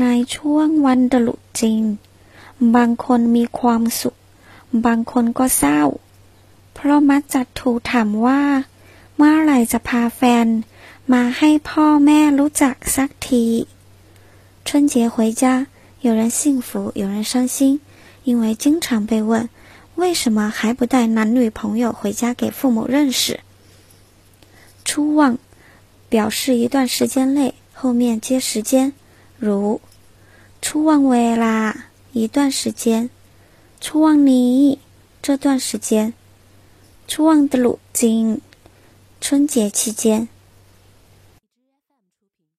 ในช่วงวันตรุษจีนบางคนมีความสุข บางคนก็เศร้า เพราะมักจะถูกถามว่า เมื่อไหร่จะพาแฟน มาให้พ่อแม่รู้จักสักที春节回家有人幸福有人伤心因为经常被问为什么还不带男女朋友回家给父母认识初望表示一段时间内后面接时间 如初望未啦一段时间，初望你这段时间，初望的路，径春节期间。